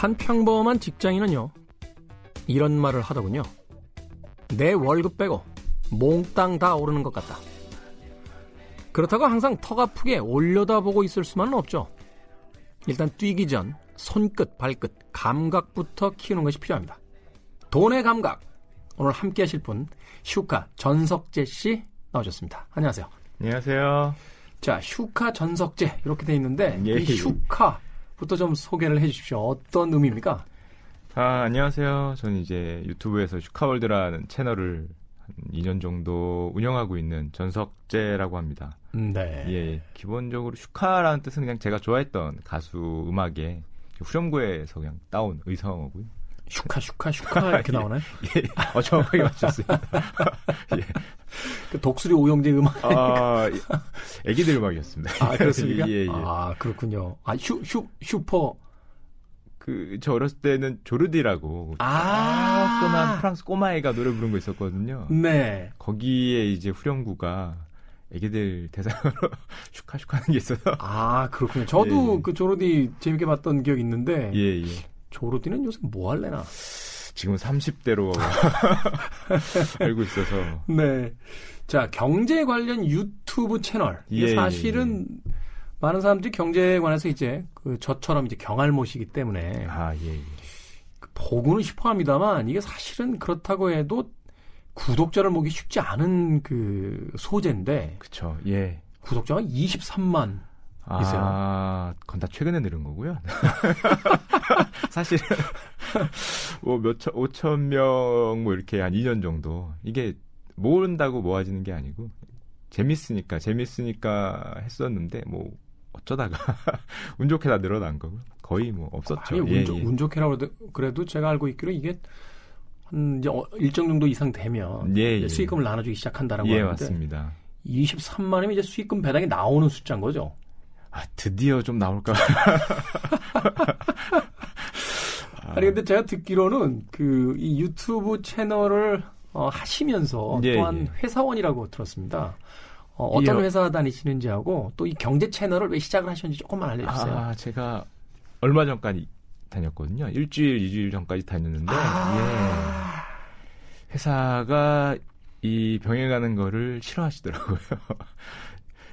한 평범한 직장인은요, 이런 말을 하더군요. 내 월급 빼고 몽땅 다 오르는 것 같다. 그렇다고 항상 턱 아프게 올려다보고 있을 수만은 없죠. 일단 뛰기 전 손끝, 발끝, 감각부터 키우는 것이 필요합니다. 돈의 감각. 오늘 함께 하실 분, 슈카 전석재 씨 나오셨습니다. 안녕하세요. 안녕하세요. 자, 슈카 전석재 이렇게 돼 있는데 예. 이 슈카 부터 좀 소개를 해 주십시오. 어떤 의미입니까? 아, 안녕하세요. 저는 이제 유튜브에서 슈카월드라는 채널을 한 2년 정도 운영하고 있는 전석재라고 합니다. 네. 예, 기본적으로 슈카라는 뜻은 그냥 제가 좋아했던 가수 음악에 후렴구에서 그냥 따온 의성어고요. 슈카 슈카 슈카 이렇게 나오나요? 예, 어, 정확하게 맞췄어요. 예. 그 독수리 오형제 음악. 아, 애기들 음악이었습니다. 아, 그렇습니까? 예, 예. 아, 그렇군요. 아, 슈, 슈, 슈퍼. 그, 저 어렸을 때는 조르디라고. 아. 조그만 프랑스 꼬마애가 노래 부른 거 있었거든요. 네. 거기에 이제 후렴구가 애기들 대상으로 슈카 슈카 하는 게 있어서. 아, 그렇군요. 저도 예. 그 조르디 재밌게 봤던 기억 이 있는데. 예, 예. 조르디는 요새 뭐 할래나? 지금 30대로 알고 있어서. 네. 자, 경제 관련 유튜브 채널. 이게 예, 사실은 많은 사람들이 경제에 관해서 이제 그 저처럼 이제 경알못이기 때문에 아, 예, 예. 보고는 싶어 합니다만 이게 사실은 그렇다고 해도 구독자를 모기 쉽지 않은 그 소재인데 그쵸, 예. 구독자가 23만 있어요. 아, 그건 다 최근에 늘은 거고요. 사실은 뭐 몇 천, 오천 명 뭐 이렇게 한 2년 정도. 이게 모은다고 모아지는 게 아니고 재밌으니까, 재밌으니까 했었는데 뭐 어쩌다가 운 좋게 다 늘어난 거고 거의 뭐 없었죠. 아니, 운, 예, 좋- 예. 운 좋게라고 그래도, 그래도 제가 알고 있기로 이게 한 이제 어- 일정 정도 이상 되면 예, 예. 수익금을 나눠주기 시작한다라고 예, 하는데 맞습니다. 23만이면 이제 수익금 배당이 나오는 숫자인 거죠. 아, 드디어 좀 나올까. 아, 아니 근데 제가 듣기로는 그 이 유튜브 채널을 어, 하시면서 예, 또한 예. 회사원이라고 들었습니다. 어, 떤 예. 회사 다니시는지 하고 또 이 경제 채널을 왜 시작을 하셨는지 조금만 알려주세요. 아, 제가 얼마 전까지 다녔거든요. 일주일, 이주일 전까지 다녔는데, 아. 예. 회사가 이 병행하는 거를 싫어하시더라고요.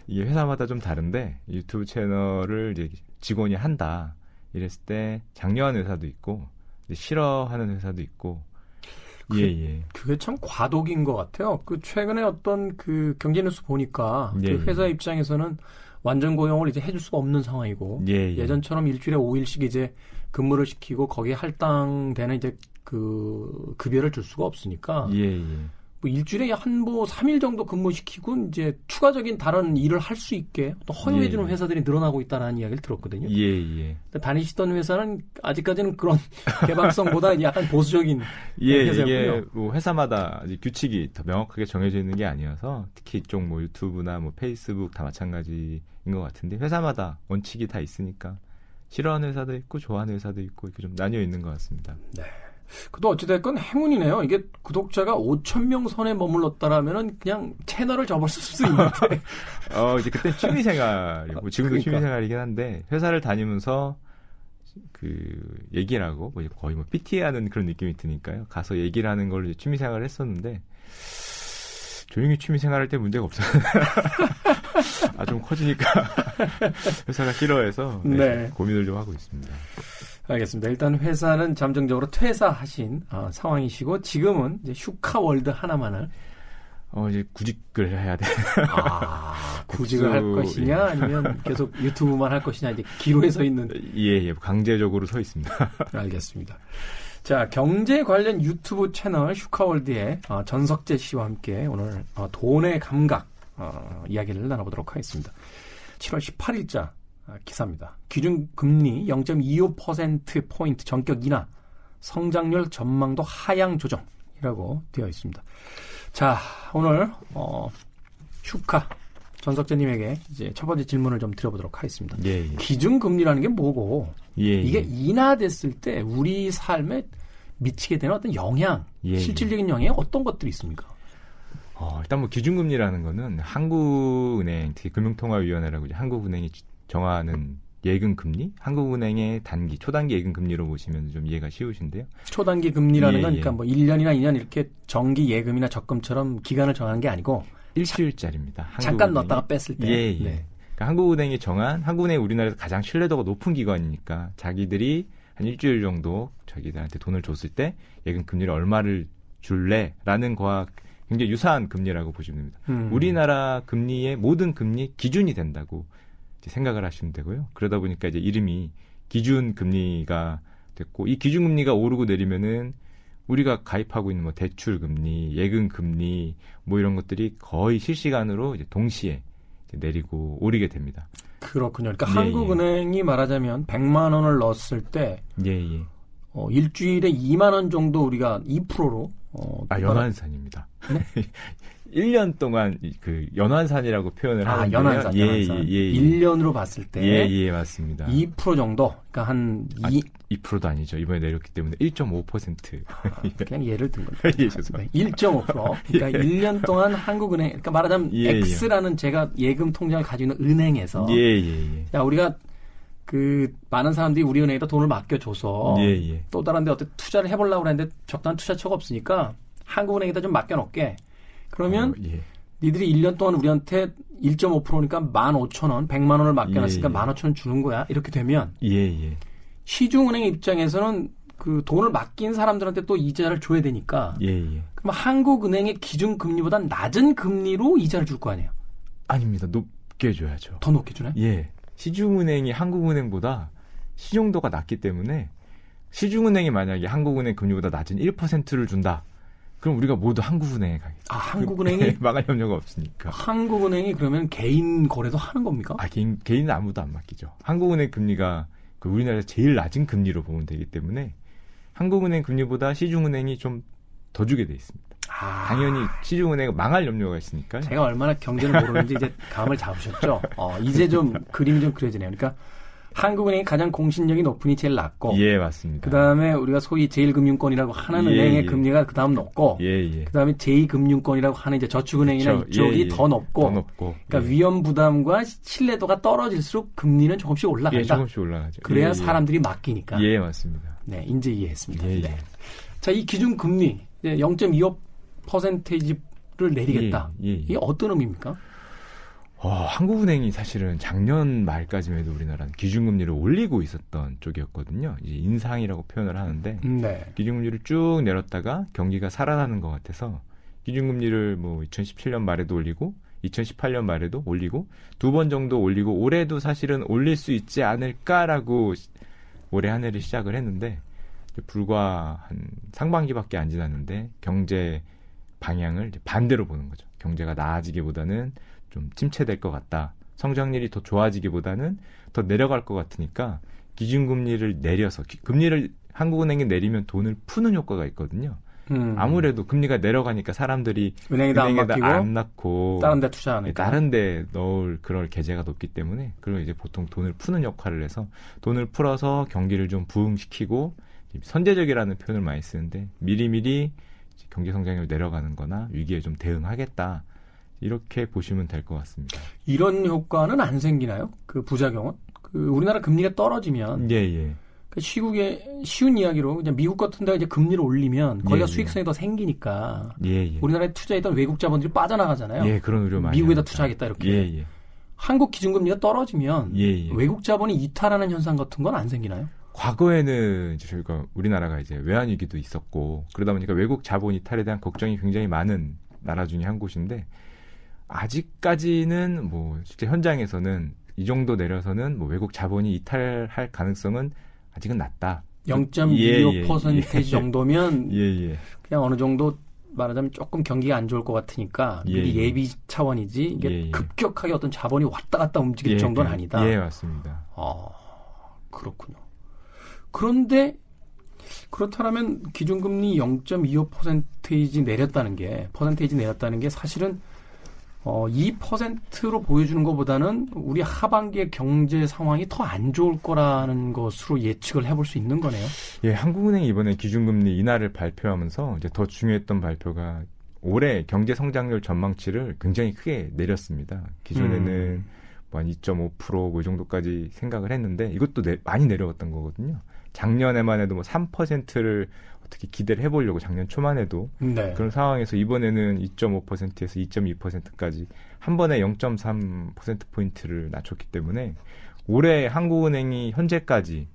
이게 회사마다 좀 다른데, 유튜브 채널을 이제 직원이 한다. 이랬을 때, 장려하는 회사도 있고, 싫어하는 회사도 있고, 그- 예, 예. 그게 참 과도기인 것 같아요. 그 최근에 어떤 그 경제 뉴스 보니까 예, 그 회사 예. 입장에서는 완전 고용을 이제 해줄 수가 없는 상황이고 예, 예. 예전처럼 일주일에 5일씩 이제 근무를 시키고 거기에 할당되는 이제 그 급여를 줄 수가 없으니까 예, 예. 뭐 일주일에 한뭐 3일 정도 근무시키고 이제 추가적인 다른 일을 할 수 있게 또 허용해주는 예. 회사들이 늘어나고 있다는 이야기를 들었거든요. 예, 예. 다니시던 회사는 아직까지는 그런 개방성보다 약간 보수적인 예, 회사였군요. 이게 뭐 회사마다 규칙이 더 명확하게 정해져 있는 게 아니어서 특히 이쪽 뭐 유튜브나 뭐 페이스북 다 마찬가지인 것 같은데 회사마다 원칙이 다 있으니까 싫어하는 회사도 있고 좋아하는 회사도 있고 이렇게 좀 나뉘어 있는 것 같습니다. 그도 어찌됐건 행운이네요. 이게 구독자가 5천 명 선에 머물렀다라면은 그냥 채널을 접었을 수 있는데. 어 이제 그때 취미 생활이고 지금도 그러니까. 취미 생활이긴 한데 회사를 다니면서 그 얘기를 하고 뭐 거의 뭐 PT 하는 그런 느낌이 드니까요. 가서 얘기를 하는 이제 취미 생활을 했었는데 조용히 취미 생활할 때 문제가 없어요. 아 좀 커지니까 회사가 싫어해서 네, 네. 고민을 좀 하고 있습니다. 알겠습니다. 일단 회사는 잠정적으로 퇴사하신 어, 상황이시고 지금은 이제 슈카월드 하나만을 어 이제 구직을 해야 돼. 아, 구직을 할 것이냐 예. 아니면 계속 유튜브만 할 것이냐 이제 기로에 서 있는 예, 예, 강제적으로 서 있습니다. 알겠습니다. 자, 경제 관련 유튜브 채널 슈카월드의 어, 전석재 씨와 함께 오늘 어, 돈의 감각 어, 이야기를 나눠보도록 하겠습니다. 7월 18일자 기사입니다. 기준 금리 0.25%포인트 전격 인하, 성장률 전망도 하향 조정이라고 되어 있습니다. 자, 오늘 어, 슈카 전석재님에게 이제 첫 번째 질문을 좀 드려보도록 하겠습니다. 예, 예. 기준금리라는 게 뭐고 예, 이게 예. 인하됐을 때 우리 삶에 미치게 되는 어떤 영향, 예, 실질적인 영향이 어떤 것들이 있습니까? 어, 일단 뭐 기준금리라는 거는 한국은행, 특히 금융통화위원회라고 이제 한국은행이 지- 정하는 예금 금리, 한국은행의 단기, 초단기 예금 금리로 보시면 좀 이해가 쉬우신데요. 초단기 금리라는 예, 건 예. 그러니까 뭐 1년이나 2년 이렇게 정기 예금이나 적금처럼 기간을 정하는 게 아니고 일주일짜리입니다. 잠깐 한국은행이. 넣었다가 뺐을 때. 예, 예. 네. 그러니까 한국은행이 정한 한국은행이 우리나라에서 가장 신뢰도가 높은 기관이니까 자기들이 한 일주일 정도 자기들한테 돈을 줬을 때 예금 금리를 얼마를 줄래라는 거와 굉장히 유사한 금리라고 보시면 됩니다. 음. 우리나라 금리의 모든 금리 기준이 된다고 생각을 하시면 되고요. 그러다 보니까 이제 이름이 기준 금리가 됐고 이 기준 금리가 오르고 내리면은 우리가 가입하고 있는 뭐 대출 금리, 예금 금리 뭐 이런 것들이 거의 실시간으로 이제 동시에 이제 내리고 오르게 됩니다. 그렇군요. 그러니까 예, 한국은행이 말하자면 100만 원을 넣었을 때 예, 예. 어, 일주일에 2만 원 정도 우리가 2%로 어, 아, 연환산입니다. 1년 동안 이- 그 연환산이라고 표현을 아, 하는데요. 연환산, 예, 연환산. 예, 예, 예. 1년으로 봤을 때 예, 예, 맞습니다. 2% 정도. 그러니까 한 아, 이, 2%도 아니죠. 이번에 내렸기 때문에 1.5%. 그냥 예를 든 겁니다. 예, 죄송합니다. 네, 1.5%. 그러니까 1년 동안 한국은행, 그러니까 말하자면 예, 예. X라는 제가 예금 통장을 가지고 있는 은행에서 예, 예, 예. 야 우리가 그 많은 사람들이 우리 은행에다 돈을 맡겨줘서 예, 예. 또 다른 데 어떻게 투자를 해보려고 그랬는데 적당한 투자처가 없으니까 한국은행에다 좀 맡겨놓게. 그러면 어, 예. 니들이 1년 동안 우리한테 1.5%니까 15,000원, 100만 원을 맡겨놨으니까 예, 예. 15,000원 주는 거야. 이렇게 되면 예, 예. 시중은행 입장에서는 그 돈을 맡긴 사람들한테 또 이자를 줘야 되니까 예, 예. 그럼 한국은행의 기준 금리보다 낮은 금리로 이자를 줄 거 아니에요. 아닙니다. 높게 줘야죠. 더 높게 주네. 예. 시중은행이 한국은행보다 시중도가 낮기 때문에 시중은행이 만약에 한국은행 금리보다 낮은 1%를 준다. 그럼 우리가 모두 한국은행에 가겠죠. 아 한국은행이 망할 염려가 없으니까. 한국은행이 그러면 개인 거래도 하는 겁니까? 아, 개인, 개인은 아무도 안 맡기죠. 한국은행 금리가 그 우리나라에서 제일 낮은 금리로 보면 되기 때문에 한국은행 금리보다 시중은행이 좀 더 주게 돼 있습니다. 아, 당연히 시중은행은 망할 염려가 있으니까. 제가 얼마나 경제를 모르는지 이제 감을 잡으셨죠. 어, 이제 좀 그림이 좀 그려지네요. 그러니까 한국은행이 가장 공신력이 높으니 제일 낮고 예, 맞습니다. 그 다음에 우리가 소위 제일금융권이라고 하는 예, 은행의 예. 금리가 그 다음 높고, 예, 예. 그 다음에 제2금융권이라고 하는 이제 저축은행이나 그쵸. 이쪽이 예, 예. 더 높고, 더 높고. 그러니까 예. 위험 부담과 신뢰도가 떨어질수록 금리는 조금씩 예, 올라간다. 조금씩 올라가죠. 그래야 예, 예. 사람들이 맡기니까. 예, 맞습니다. 네, 이제 이해했습니다. 예, 예. 네. 자, 이 기준 금리 0.25%를 내리겠다. 예, 예, 예. 이게 어떤 의미입니까? 어, 한국은행이 사실은 작년 말까지만 해도 우리나라는 기준금리를 올리고 있었던 쪽이었거든요. 이제 인상이라고 표현을 하는데 네. 기준금리를 쭉 내렸다가 경기가 살아나는 것 같아서 기준금리를 뭐 2017년 말에도 올리고 2018년 말에도 올리고 두 번 정도 올리고 올해도 사실은 올릴 수 있지 않을까라고 시- 올해 한 해를 시작을 했는데 불과 한 상반기밖에 안 지났는데 경제 방향을 반대로 보는 거죠. 경제가 나아지기보다는 좀 침체될 것 같다. 성장률이 더 좋아지기보다는 더 내려갈 것 같으니까 기준금리를 내려서 기- 금리를 한국은행이 내리면 돈을 푸는 효과가 있거든요. 음. 아무래도 금리가 내려가니까 사람들이 은행에다 안 은행에다 맡기고 안 넣고 다른 데 투자하니까. 다른 데 넣을 그럴 계제가 높기 때문에 그걸 이제 보통 돈을 푸는 역할을 해서 돈을 풀어서 경기를 좀 부흥시키고 선제적이라는 표현을 많이 쓰는데 미리미리 경제 성장률 내려가는 거나 위기에 좀 대응하겠다. 이렇게 보시면 될 것 같습니다. 이런 효과는 안 생기나요? 그 부작용은? 그 우리나라 금리가 떨어지면 예, 예. 그 시국의 쉬운 이야기로 그냥 미국 같은 데 이제 금리를 올리면 거기가 예, 예. 수익성이 더 생기니까 예, 예. 우리나라에 투자했던 외국 자본들이 빠져나가잖아요. 예, 그런 우려 많이 미국에다 합니다. 투자하겠다 이렇게. 예, 예. 한국 기준금리가 떨어지면 예, 예. 외국 자본이 이탈하는 현상 같은 건 안 생기나요? 과거에는 이제 저희가 우리나라가 이제 외환 위기도 있었고 그러다 보니까 외국 자본 이탈에 대한 걱정이 굉장히 많은 나라 중에 한 곳인데 아직까지는 뭐 실제 현장에서는 이 정도 내려서는 뭐 외국 자본이 이탈할 가능성은 아직은 낮다. 0.25% 예, 예. 정도면 예, 예. 그냥 어느 정도 말하자면 조금 경기가 안 좋을 것 같으니까 예, 미리 예. 예비 차원이지 이게 예, 예. 급격하게 어떤 자본이 왔다 갔다 움직일 예, 정도는 그- 아니다. 예, 맞습니다. 아, 그렇군요. 그런데 그렇다면 기준금리 0.25%이지 내렸다는 게 퍼센테이지 내렸다는 게 사실은 어, 2%로 보여주는 것보다는 우리 하반기의 경제 상황이 더 안 좋을 거라는 것으로 예측을 해볼 수 있는 거네요. 예, 한국은행이 이번에 기준금리 인하를 발표하면서 이제 더 중요했던 발표가 올해 경제 성장률 전망치를 굉장히 크게 내렸습니다. 기존에는 음. 뭐한 2.5%뭐 이 정도까지 생각을 했는데 이것도 내, 많이 내려갔던 거거든요. 작년에만 해도 뭐 3%를 어떻게 기대를 해보려고 작년 초만 해도 네. 그런 상황에서 이번에는 2.5%에서 2.2%까지 한 번에 0.3% 포인트를 낮췄기 때문에 올해 한국은행이 현재까지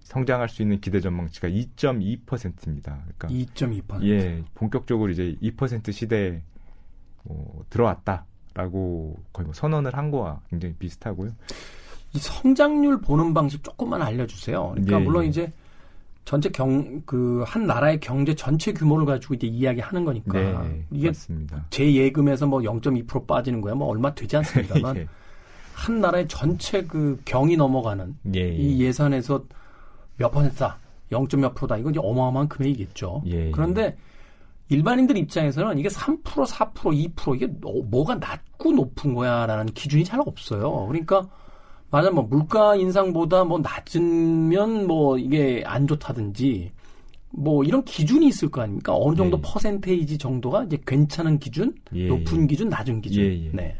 성장할 수 있는 기대 전망치가 2.2%입니다. 그러니까 2.2%. 예, 본격적으로 이제 2% 시대에 뭐 들어왔다라고 거의 뭐 선언을 한 거와 굉장히 비슷하고요. 이 성장률 보는 방식 조금만 알려주세요. 그러니까 예, 물론 예. 이제 전체 경 그 한 나라의 경제 전체 규모를 가지고 이제 이야기하는 거니까 네, 이게 맞습니다. 제 예금에서 뭐 0.2% 빠지는 거야 뭐 얼마 되지 않습니다만 예. 한 나라의 전체 그 경이 넘어가는 예, 이 예산에서 몇 퍼센트다, 0. 몇 프로다. 이건 이제 어마어마한 금액이겠죠. 예, 예. 그런데 일반인들 입장에서는 이게 3%, 4%, 2% 이게 뭐가 낮고 높은 거야라는 기준이 잘 없어요. 그러니까 만약 뭐 물가 인상보다 뭐 낮으면 뭐 이게 안 좋다든지 뭐 이런 기준이 있을 거 아닙니까? 어느 정도 예. 퍼센테이지 정도가 이제 괜찮은 기준, 예. 높은 기준, 낮은 기준. 예. 예. 네.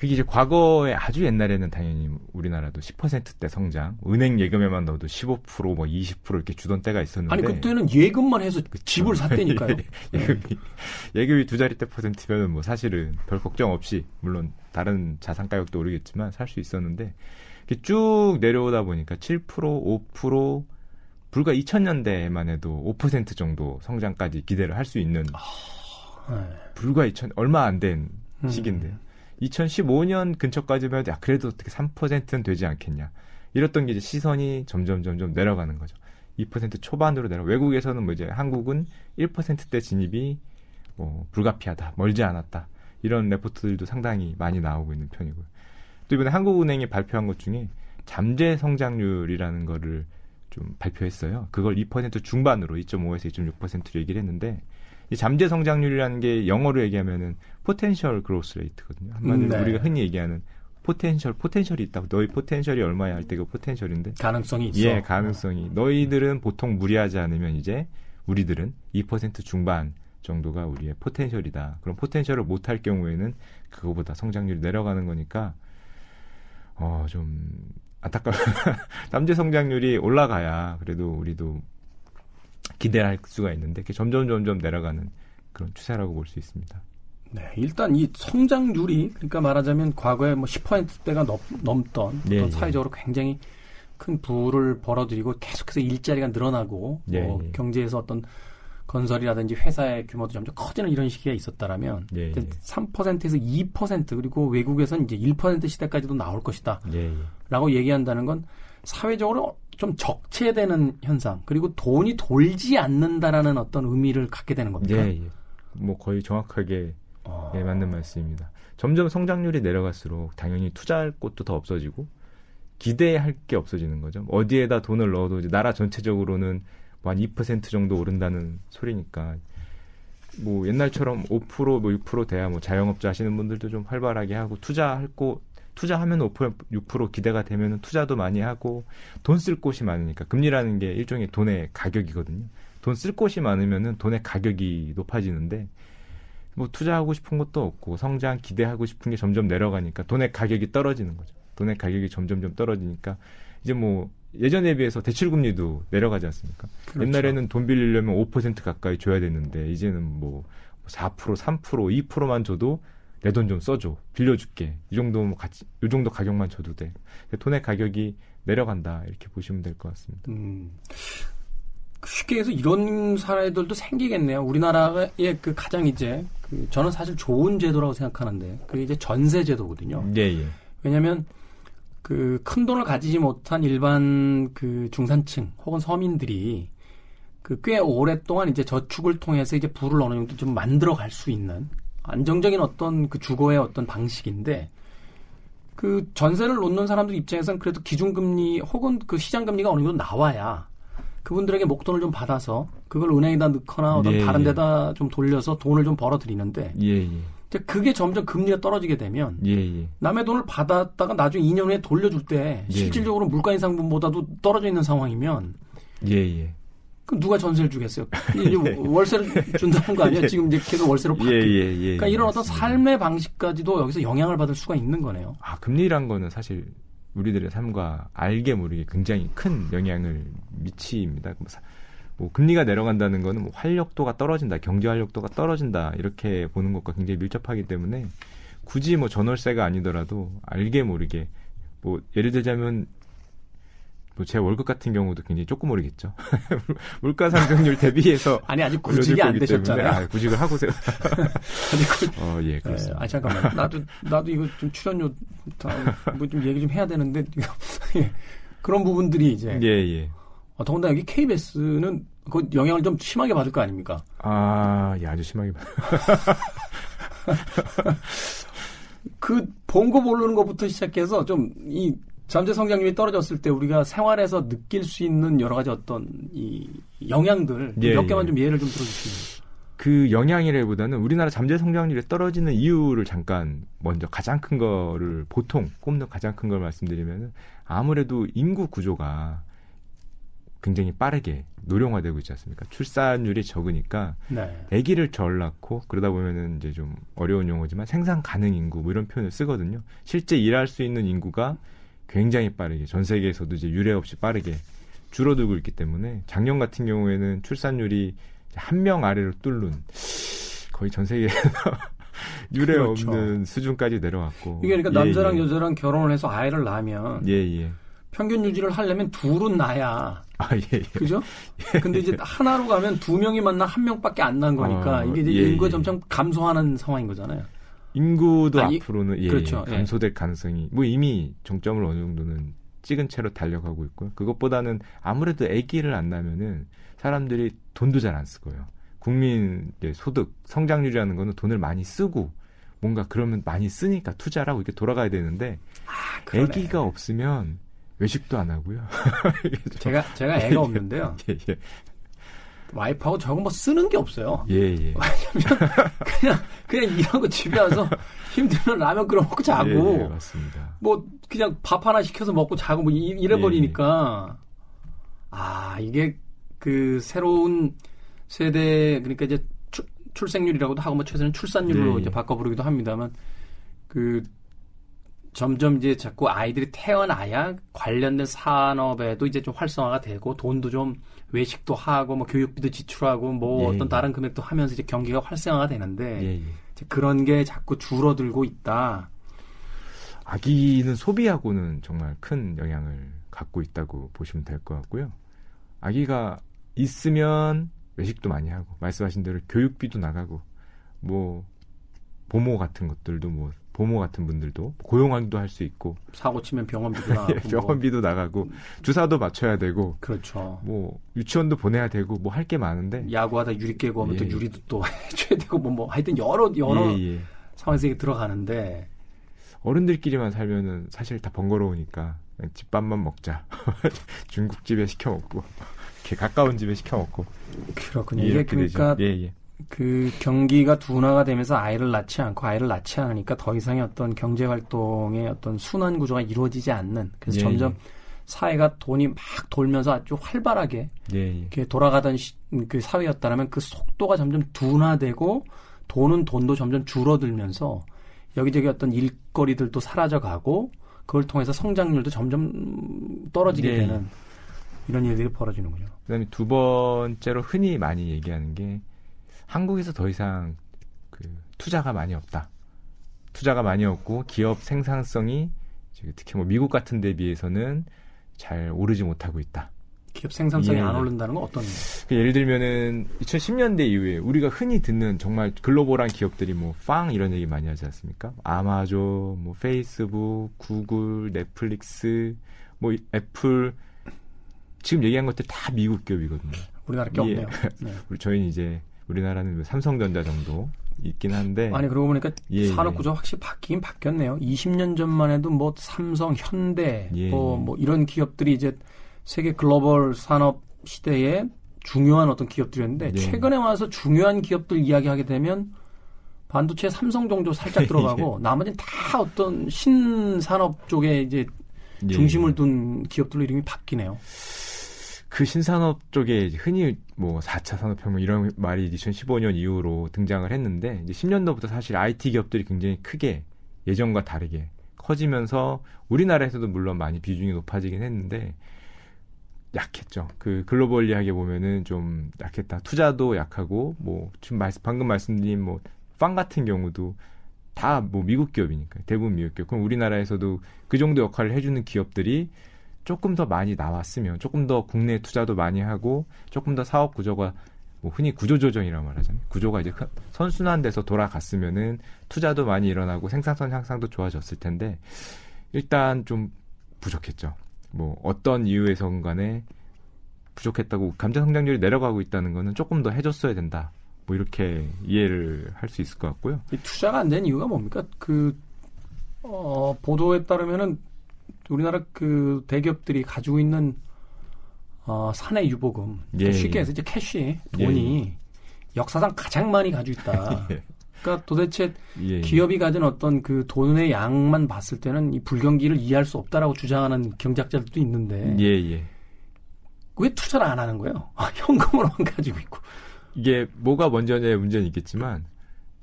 그게 이제 과거에 아주 옛날에는 당연히 우리나라도 10%대 성장, 은행 예금에만 넣어도 15%, 뭐 20% 이렇게 주던 때가 있었는데. 아니 그때는 예금만 해서 그쵸. 집을 샀다니까요. 예금이 예금이 두 자리 대 퍼센트면 뭐 사실은 별 걱정 없이 물론 다른 자산 가격도 오르겠지만 살 수 있었는데 쭉 내려오다 보니까 7%, 5% 불과 2000년대만 해도 5% 정도 성장까지 기대를 할 수 있는 아, 네. 불과 2000 얼마 안된 음. 시기인데요. 2015년 근처까지면 야 그래도 어떻게 3%는 되지 않겠냐. 이랬던 게 이제 시선이 점점 점점 내려가는 거죠. 2% 초반으로 내려. 외국에서는 뭐 이제 한국은 1%대 진입이 뭐 불가피하다, 멀지 않았다. 이런 레포트들도 상당히 많이 나오고 있는 편이고요. 또 이번에 한국은행이 발표한 것 중에 잠재 성장률이라는 거를 좀 발표했어요. 그걸 2% 중반으로 2.5에서 2.6%로 얘기를 했는데 이 잠재 성장률이라는 게 영어로 얘기하면은 potential growth rate거든요. 한마디로 음, 네. 우리가 흔히 얘기하는 potential potential이 있다고 너희 potential이 얼마야 할 때 그 potential인데 가능성이 있어. 예, 가능성이. 너희들은 보통 무리하지 않으면 이제 우리들은 2% 중반 정도가 우리의 potential이다. 그럼 potential을 못할 경우에는 그거보다 성장률이 내려가는 거니까 어좀 안타까워. 잠재 성장률이 올라가야 그래도 우리도 기대를 할 수가 있는데 점점 점점 내려가는 그런 추세라고 볼 수 있습니다. 네, 일단 이 성장률이 그러니까 말하자면 과거에 뭐 10%대가 넘, 넘던 네, 예. 사회적으로 굉장히 큰 부를 벌어들이고 계속해서 일자리가 늘어나고 네, 뭐 예. 경제에서 어떤 건설이라든지 회사의 규모도 점점 커지는 이런 시기가 있었다라면 예, 3%에서 2% 그리고 외국에서는 이제 1% 시대까지도 나올 것이다. 예, 라고 얘기한다는 건 사회적으로 좀 적체되는 현상 그리고 돈이 돌지 않는다라는 어떤 의미를 갖게 되는 겁니다. 예, 예. 뭐 거의 정확하게 어... 예, 맞는 말씀입니다. 점점 성장률이 내려갈수록 당연히 투자할 곳도 더 없어지고 기대할 게 없어지는 거죠. 어디에다 돈을 넣어도 나라 전체적으로는 뭐 한2% 정도 오른다는 소리니까 뭐 옛날처럼 5%뭐 6% 돼야 뭐 자영업자 하시는 분들도 좀 활발하게 하고 투자할 곳 투자하면 5% 6% 기대가 되면 투자도 많이 하고 돈 쓸 곳이 많으니까 금리라는 게 일종의 돈의 가격이거든요. 돈 쓸 곳이 많으면은 돈의 가격이 높아지는데 뭐 투자하고 싶은 것도 없고 성장 기대하고 싶은 게 점점 내려가니까 돈의 가격이 떨어지는 거죠. 돈의 가격이 점점점 떨어지니까 이제 뭐 예전에 비해서 대출 금리도 내려가지 않습니까? 그렇죠. 옛날에는 돈 빌리려면 5% 가까이 줘야 됐는데 이제는 뭐 4%, 3%, 2%만 줘도 내 돈 좀 써줘 빌려줄게 이 정도 뭐 같이 이 정도 가격만 줘도 돼 돈의 가격이 내려간다 이렇게 보시면 될 것 같습니다. 음. 쉽게 해서 이런 사례들도 생기겠네요. 우리나라의 그 가장 이제 그 저는 사실 좋은 제도라고 생각하는데 그게 이제 전세 제도거든요. 예, 예. 왜냐하면 그 큰 돈을 가지지 못한 일반 그 중산층 혹은 서민들이 그 꽤 오랫동안 이제 저축을 통해서 이제 부를 어느 정도 좀 만들어 갈 수 있는 안정적인 어떤 그 주거의 어떤 방식인데 그 전세를 놓는 사람들 입장에서는 그래도 기준금리 혹은 그 시장금리가 어느 정도 나와야 그분들에게 목돈을 좀 받아서 그걸 은행에다 넣거나 어떤 예, 다른 예. 데다 좀 돌려서 돈을 좀 벌어들이는데 예, 예. 그게 점점 금리가 떨어지게 되면 예, 예. 남의 돈을 받았다가 나중에 2년 후에 돌려줄 때 실질적으로 물가 인상분보다도 떨어져 있는 상황이면 그럼 누가 전세를 주겠어요? 이제 예. 월세를 준다는 거 아니에요? 지금 이제 계속 월세로 바뀌. 예, 예, 예. 그러니까 이런 어떤 맞습니다. 삶의 방식까지도 여기서 영향을 받을 수가 있는 거네요. 아, 금리란 거는 사실 우리들의 삶과 알게 모르게 굉장히 큰 영향을 미칩니다. 뭐 사- 뭐 금리가 내려간다는 거는 뭐 활력도가 떨어진다, 경제 활력도가 떨어진다 이렇게 보는 것과 굉장히 밀접하기 때문에 굳이 뭐 전월세가 아니더라도 알게 모르게 뭐 예를 들자면 뭐제 월급 같은 경우도 굉장히 조금 오르겠죠. 물가 상승률 대비해서 아니 아직 구직이 안 되셨잖아요. 아, 구직을 하고 세. 아직 구- 어, 예, 예, 그렇습니다. 아 잠깐만 나도 나도 이거 좀 출연료 뭐좀 얘기 좀 해야 되는데 예. 그런 부분들이 이제 예, 예. 어, 더군다나 여기 KBS는 그 영향을 좀 심하게 받을 거 아닙니까? 아, 예, 아주 심하게 받- 그 본고 모르는 것부터 시작해서 좀 이 잠재 성장률이 떨어졌을 때 우리가 생활에서 느낄 수 있는 여러 가지 어떤 이 영향들 예, 몇 개만 예. 좀 예를 좀 들어주시면. 그 영향이라기보다는 우리나라 잠재 성장률이 떨어지는 이유를 잠깐 먼저 가장 큰 거를 보통 꼽는 가장 큰 걸 말씀드리면은 아무래도 인구 구조가 굉장히 빠르게 노령화되고 있지 않습니까? 출산율이 적으니까 네. 아기를 절 낳고 그러다 보면은 이제 좀 어려운 용어지만 생산 가능 인구 뭐 이런 표현을 쓰거든요. 실제 일할 수 있는 인구가 굉장히 빠르게 전 세계에서도 이제 유례 없이 빠르게 줄어들고 있기 때문에 작년 같은 경우에는 출산율이 한 명 아래로 뚫는 거의 전 세계에서 유례 그렇죠. 없는 수준까지 내려왔고 이게 그러니까 예, 남자랑 예. 여자랑 결혼을 해서 아이를 낳으면 예, 예. 평균 유지를 하려면 둘은 낳아야 아, 예, 예. 그죠? 근데 이제 하나로 가면 두 명이 만나 한 명밖에 안 난 거니까 어, 이게 이제 예, 인구가 예. 점점 감소하는 상황인 거잖아요. 인구도 아니, 앞으로는 예, 그렇죠, 예. 감소될 가능성이 뭐 이미 정점을 어느 정도는 찍은 채로 달려가고 있고요. 그것보다는 아무래도 아기를 안 낳으면은 사람들이 돈도 잘 안 쓰고요. 국민 의 소득 성장률이라는 거는 돈을 많이 쓰고 뭔가 그러면 많이 쓰니까 투자를 하고 이렇게 돌아가야 되는데 아, 그러네. 아기가 없으면 외식도 안 하고요. 제가 제가 애가 없는데요. 예, 예. 와이프하고 저거 뭐 쓰는 게 없어요. 예, 예. 그냥 그냥 일하고 집에 와서 힘들면 라면 끓여 먹고 자고 예, 예, 맞습니다. 뭐 그냥 밥 하나 시켜서 먹고 자고 뭐 이- 이래 버리니까 아 이게 그 새로운 세대 그러니까 이제 출, 출생률이라고도 하고 뭐 최소한 출산율로 네. 이제 바꿔 부르기도 합니다만 그 점점 이제 자꾸 아이들이 태어나야 관련된 산업에도 이제 좀 활성화가 되고 돈도 좀 외식도 하고 뭐 교육비도 지출하고 뭐 예, 어떤 예. 다른 금액도 하면서 이제 경기가 활성화가 되는데 예, 예. 이제 그런 게 자꾸 줄어들고 있다. 아기는 소비하고는 정말 큰 영향을 갖고 있다고 보시면 될 것 같고요. 아기가 있으면 외식도 많이 하고 말씀하신 대로 교육비도 나가고 뭐 보모 같은 것들도 뭐 보모 같은 분들도 고용환도 할 수 있고 사고 치면 병원비도 나가고 예, 병원비도 나가고 주사도 맞춰야 되고 뭐. 그렇죠. 뭐 유치원도 보내야 되고 뭐 할 게 많은데 야구하다 유리 깨고 하면 또 예. 유리도 또 해줘야 되고 뭐, 뭐 하여튼 여러 여러 예, 예. 상황에서 이게 들어가는데 어른들끼리만 살면은 사실 다 번거로우니까 집밥만 먹자 중국집에 시켜 먹고 이렇게 가까운 집에 시켜 먹고 그렇군요. 이게 이렇게 되죠. 그러니까 예, 예. 그 경기가 둔화가 되면서 아이를 낳지 않고 아이를 낳지 않으니까 더 이상의 어떤 경제 활동의 어떤 순환 구조가 이루어지지 않는 그래서 예, 점점 예. 사회가 돈이 막 돌면서 아주 활발하게 예, 예. 이렇게 돌아가던 시- 그 사회였다면 그 속도가 점점 둔화되고 돈은 돈도 점점 줄어들면서 여기저기 어떤 일거리들도 사라져가고 그걸 통해서 성장률도 점점 떨어지게 네. 되는 이런 일들이 벌어지는군요. 그다음에 두 번째로 흔히 많이 얘기하는 게 한국에서 더 이상 그 투자가 많이 없다. 투자가 많이 없고 기업 생산성이 특히 뭐 미국 같은 데 비해서는 잘 오르지 못하고 있다. 기업 생산성이 예, 안 예. 오른다는 건 어떤 그 예를 들면은 2010년대 이후에 우리가 흔히 듣는 정말 글로벌한 기업들이 뭐 빵 이런 얘기 많이 하지 않습니까? 아마존, 뭐 페이스북, 구글, 넷플릭스, 뭐 이- 애플 지금 얘기한 것들 다 미국 기업이거든요. 우리나라 게 예. 없네요. 네. 저희는 이제 우리나라는 뭐 삼성전자 정도 있긴 한데 아니 그러고 보니까 예, 산업 예. 구조가 확실히 바뀌긴 바뀌었네요. 20년 전만 해도 뭐 삼성, 현대 예, 뭐, 예. 뭐 이런 기업들이 이제 세계 글로벌 산업 시대에 중요한 어떤 기업들이었는데 예. 최근에 와서 중요한 기업들 이야기하게 되면 반도체 삼성 정도 살짝 들어가고 나머지는 다 어떤 신산업 쪽에 이제 예. 중심을 둔 기업들로 이름이 바뀌네요. 그 신산업 쪽에 흔히 뭐 4차 산업혁명 이런 말이 2015년 이후로 등장을 했는데 이제 10년도부터 사실 IT 기업들이 굉장히 크게 예전과 다르게 커지면서 우리나라에서도 물론 많이 비중이 높아지긴 했는데 약했죠. 그 글로벌리하게 보면은 좀 약했다. 투자도 약하고 뭐 지금 말씀 방금 말씀드린 뭐 빵 같은 경우도 다 뭐 미국 기업이니까 대부분 미국 기업. 그럼 우리나라에서도 그 정도 역할을 해주는 기업들이 조금 더 많이 나왔으면 조금 더 국내 투자도 많이 하고 조금 더 사업 구조가 뭐 흔히 구조조정이라고 말하잖아요. 구조가 이제 선순환 돼서 돌아갔으면은 투자도 많이 일어나고 생산성 향상도 좋아졌을 텐데 일단 좀 부족했죠. 뭐 어떤 이유에선 간에 부족했다고 감자 성장률이 내려가고 있다는 거는 조금 더 해줬어야 된다. 뭐 이렇게 이해를 할 수 있을 것 같고요. 이 투자가 안 된 이유가 뭡니까? 그 어, 보도에 따르면은 우리나라 그 대기업들이 가지고 있는 어, 사내 유보금 예, 쉽게 예. 해서 이제 캐시 돈이 예. 역사상 가장 많이 가지고 있다. 예. 그러니까 도대체 예, 예. 기업이 가진 어떤 그 돈의 양만 봤을 때는 이 불경기를 이해할 수 없다라고 주장하는 경제학자들도 있는데 예, 예. 왜 투자를 안 하는 거예요? 현금으로만 가지고 있고 이게 뭐가 먼저냐의 문제는 있겠지만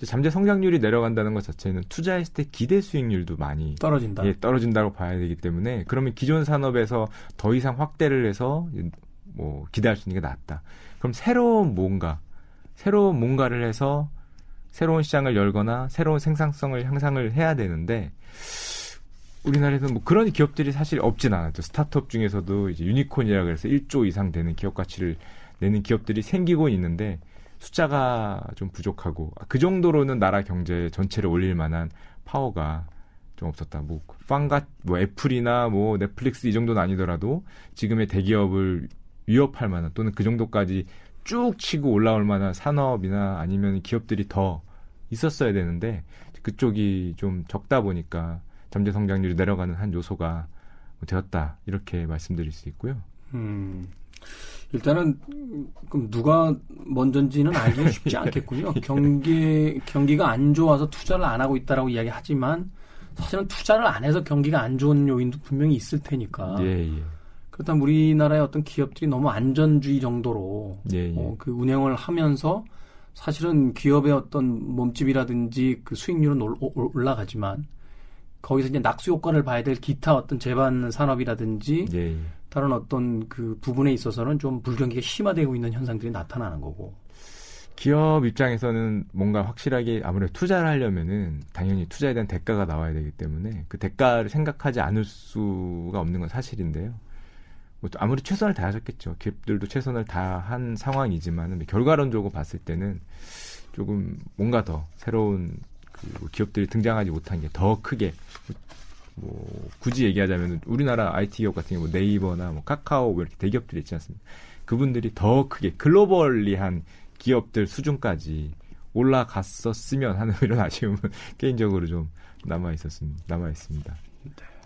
잠재 성장률이 내려간다는 것 자체는 투자했을 때 기대 수익률도 많이 떨어진다. 예, 떨어진다고 봐야 되기 때문에 그러면 기존 산업에서 더 이상 확대를 해서 뭐 기대할 수 있는 게 낫다. 그럼 새로운 뭔가 새로운 뭔가를 해서 새로운 시장을 열거나 새로운 생산성을 향상을 해야 되는데 우리나라에서 뭐 그런 기업들이 사실 없진 않았죠. 스타트업 중에서도 이제 유니콘이라 그래서 1조 이상 되는 기업 가치를 내는 기업들이 생기고 있는데 숫자가 좀 부족하고 그 정도로는 나라 경제 전체를 올릴 만한 파워가 좀 없었다. 뭐 빵가 뭐 애플이나 뭐 넷플릭스 이 정도는 아니더라도 지금의 대기업을 위협할 만한 또는 그 정도까지 쭉 치고 올라올 만한 산업이나 아니면 기업들이 더 있었어야 되는데 그쪽이 좀 적다 보니까 잠재 성장률이 내려가는 한 요소가 되었다 이렇게 말씀드릴 수 있고요. 음, 일단은 그럼 누가 먼저인지는 알기는 쉽지 않겠군요. 경기 경기가 안 좋아서 투자를 안 하고 있다라고 이야기하지만 사실은 투자를 안 해서 경기가 안 좋은 요인도 분명히 있을 테니까. 예, 예. 그렇다면 우리나라의 어떤 기업들이 너무 안전주의 정도로 예, 예. 어, 그 운영을 하면서 사실은 기업의 어떤 몸집이라든지 그 수익률은 올라가지만 거기서 이제 낙수 효과를 봐야 될 기타 어떤 재반 산업이라든지 예, 예. 다른 어떤 그 부분에 있어서는 좀 불경기가 심화되고 있는 현상들이 나타나는 거고. 기업 입장에서는 뭔가 확실하게 아무래도 투자를 하려면은 당연히 투자에 대한 대가가 나와야 되기 때문에 그 대가를 생각하지 않을 수가 없는 건 사실인데요. 뭐 아무리 최선을 다하셨겠죠. 기업들도 최선을 다한 상황이지만 결과론적으로 봤을 때는 조금 뭔가 더 새로운 그 기업들이 등장하지 못한 게 더 크게 뭐 굳이 얘기하자면 우리나라 IT 기업 같은 경우 뭐 네이버나 뭐 카카오 뭐 이렇게 대기업들이 있지 않습니까? 그분들이 더 크게 글로벌리한 기업들 수준까지 올라갔었으면 하는 이런 아쉬움은 개인적으로 좀 남아 있었습니다. 남아 있습니다. 네.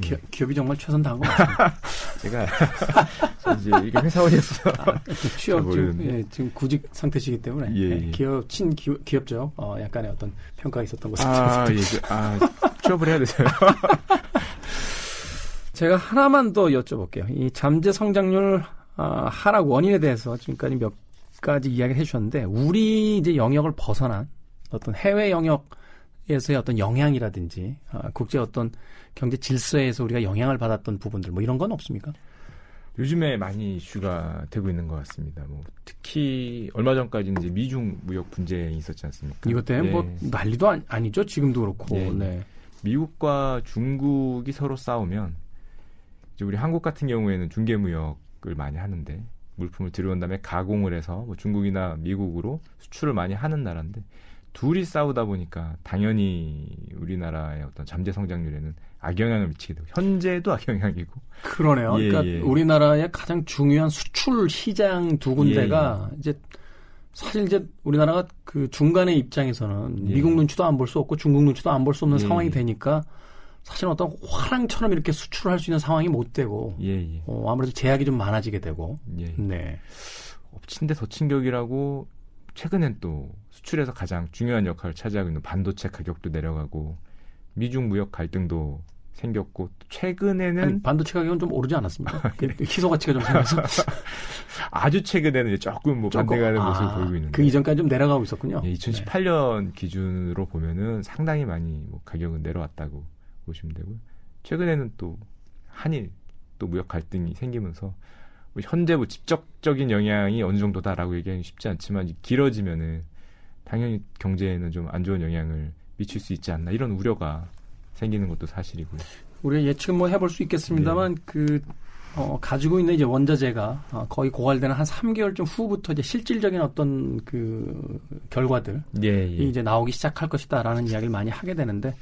기업, 기업이 정말 최선 다한 것 같습니다. 제가 이제 이게 회사원이었어. 아, 취업 지금, 예, 지금 구직 상태시기 때문에 예, 예. 기업 친 기업, 기업적 어, 약간의 어떤 평가가 있었던 것 같습니다. 아, 예, 그, 아 취업을 해야 되세요. 제가 하나만 더 여쭤볼게요. 이 잠재 성장률 아, 하락 원인에 대해서 지금까지 몇 가지 이야기를 해주셨는데 우리 이제 영역을 벗어난 어떤 해외 영역 에서의 어떤 영향이라든지 아, 국제 어떤 경제 질서에서 우리가 영향을 받았던 부분들 뭐 이런 건 없습니까? 요즘에 많이 이슈가 되고 있는 것 같습니다. 뭐 특히 얼마 전까지는 이제 미중 무역 분쟁이 있었지 않습니까? 이것 때문에 뭐 예. 뭐 난리도 아니, 죠 지금도 그렇고. 예. 네. 미국과 중국이 서로 싸우면 이제 우리 한국 같은 경우에는 중개 무역을 많이 하는데 물품을 들여온 다음에 가공을 해서 뭐 중국이나 미국으로 수출을 많이 하는 나라인데 둘이 싸우다 보니까 당연히 우리나라의 어떤 잠재 성장률에는 악영향을 미치게 되고 현재도 악영향이고 그러네요. 예, 그러니까 예. 우리나라의 가장 중요한 수출 시장 두 군데가 예, 예. 이제 사실 이제 우리나라가 그 중간의 입장에서는 예. 미국 눈치도 안 볼 수 없고 중국 눈치도 안 볼 수 없는 예, 상황이 되니까 사실 어떤 화랑처럼 이렇게 수출을 할 수 있는 상황이 못 되고 어, 아무래도 제약이 좀 많아지게 되고 네. 엎친 데 덮친 격이라고 최근엔 또 수출에서 가장 중요한 역할을 차지하고 있는 반도체 가격도 내려가고 미중 무역 갈등도 생겼고 최근에는 아니, 반도체 가격은 좀 오르지 않았습니까? 그 희소 가치가 좀 생겨서 아주 최근에는 조금 뭐 반대가는 아, 모습을 보이고 있는데 그 이전까지 좀 내려가고 있었군요. 예, 2018년 기준으로 보면은 상당히 많이 뭐 가격은 내려왔다고 보시면 되고요. 최근에는 또 한일 또 무역 갈등이 생기면서 뭐 현재 뭐 직접적인 영향이 어느 정도다라고 얘기하기 쉽지 않지만 길어지면은 당연히 경제에는 좀 안 좋은 영향을 미칠 수 있지 않나 이런 우려가 생기는 것도 사실이고요. 우리가 예측 뭐 해볼 수 있겠습니다만 네. 그 어, 가지고 있는 이제 원자재가 어, 거의 고갈되는 한 3개월쯤 후부터 이제 실질적인 어떤 그 결과들이 예, 예. 이제 나오기 시작할 것이다라는 이야기를 많이 하게 되는데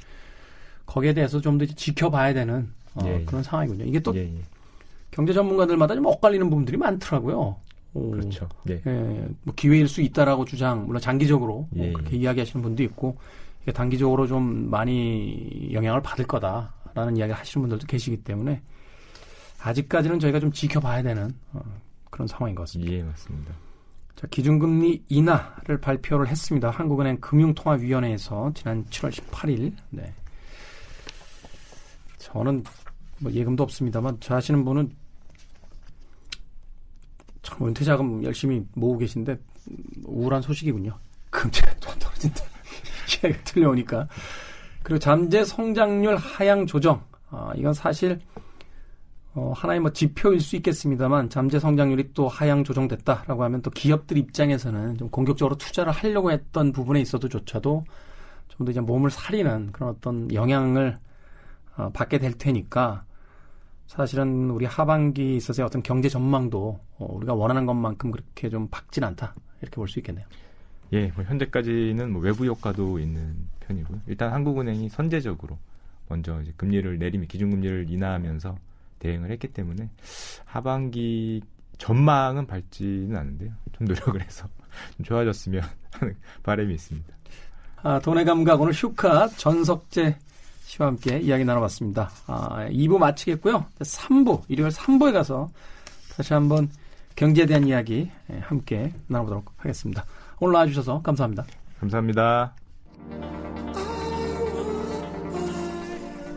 거기에 대해서 좀 더 지켜봐야 되는 어, 예, 예. 그런 상황이군요. 이게 또 예, 예. 경제 전문가들마다 좀 엇갈리는 부분들이 많더라고요. 오, 그렇죠. 예. 예, 뭐 기회일 수 있다라고 주장, 물론 장기적으로 뭐 예, 그렇게 예. 이야기하시는 분도 있고, 이게 단기적으로 좀 많이 영향을 받을 거다라는 이야기를 하시는 분들도 계시기 때문에 아직까지는 저희가 좀 지켜봐야 되는 어, 그런 상황인 것 같습니다. 예, 맞습니다. 자, 기준금리 인하를 발표를 했습니다. 한국은행 금융통화위원회에서 지난 7월 18일. 네. 저는 뭐 예금도 없습니다만 저 하시는 분은 참 은퇴 자금 열심히 모으고 계신데 우울한 소식이군요. 금리가 또 떨어진다. 이야기가 들려오니까. 그리고 잠재 성장률 하향 조정. 아, 이건 사실 어, 하나의 뭐 지표일 수 있겠습니다만 잠재 성장률이 또 하향 조정됐다라고 하면 또 기업들 입장에서는 좀 공격적으로 투자를 하려고 했던 부분에 있어도조차도 좀 더 이제 몸을 사리는 그런 어떤 영향을 어, 받게 될 테니까 사실은 우리 하반기에 있어서의 어떤 경제 전망도 어, 우리가 원하는 것만큼 그렇게 좀 밝진 않다 이렇게 볼 수 있겠네요. 예, 뭐 현재까지는 뭐 외부 효과도 있는 편이고요. 일단 한국은행이 선제적으로 먼저 이제 금리를 내리면 기준금리를 인하하면서 대응을 했기 때문에 하반기 전망은 밝지는 않은데요. 좀 노력을 해서 좀 좋아졌으면 하는 바람이 있습니다. 아, 돈의 감각 오늘 슈카 전석재 씨와 함께 이야기 나눠봤습니다. 아, 2부 마치겠고요. 3부 일요일 3부에 가서 다시 한번 경제에 대한 이야기 예, 함께 나눠보도록 하겠습니다. 오늘 나와주셔서 감사합니다. 감사합니다.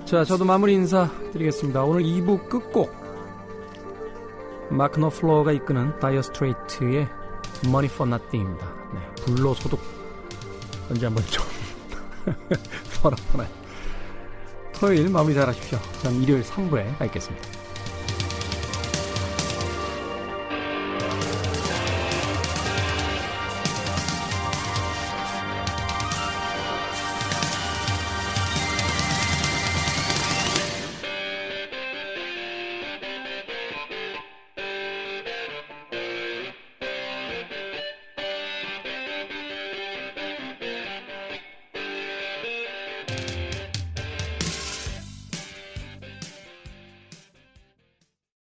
자, 저도 마무리 인사 드리겠습니다. 오늘 2부 끝곡 마크 노플러가 이끄는 다이어 스트레이츠의 Money for Nothing입니다. 네, 불로 소득 언제 한번 좀 벌어보나요? 토요일 마무리 잘 하십시오. 전 일요일 3부에 가 있겠습니다.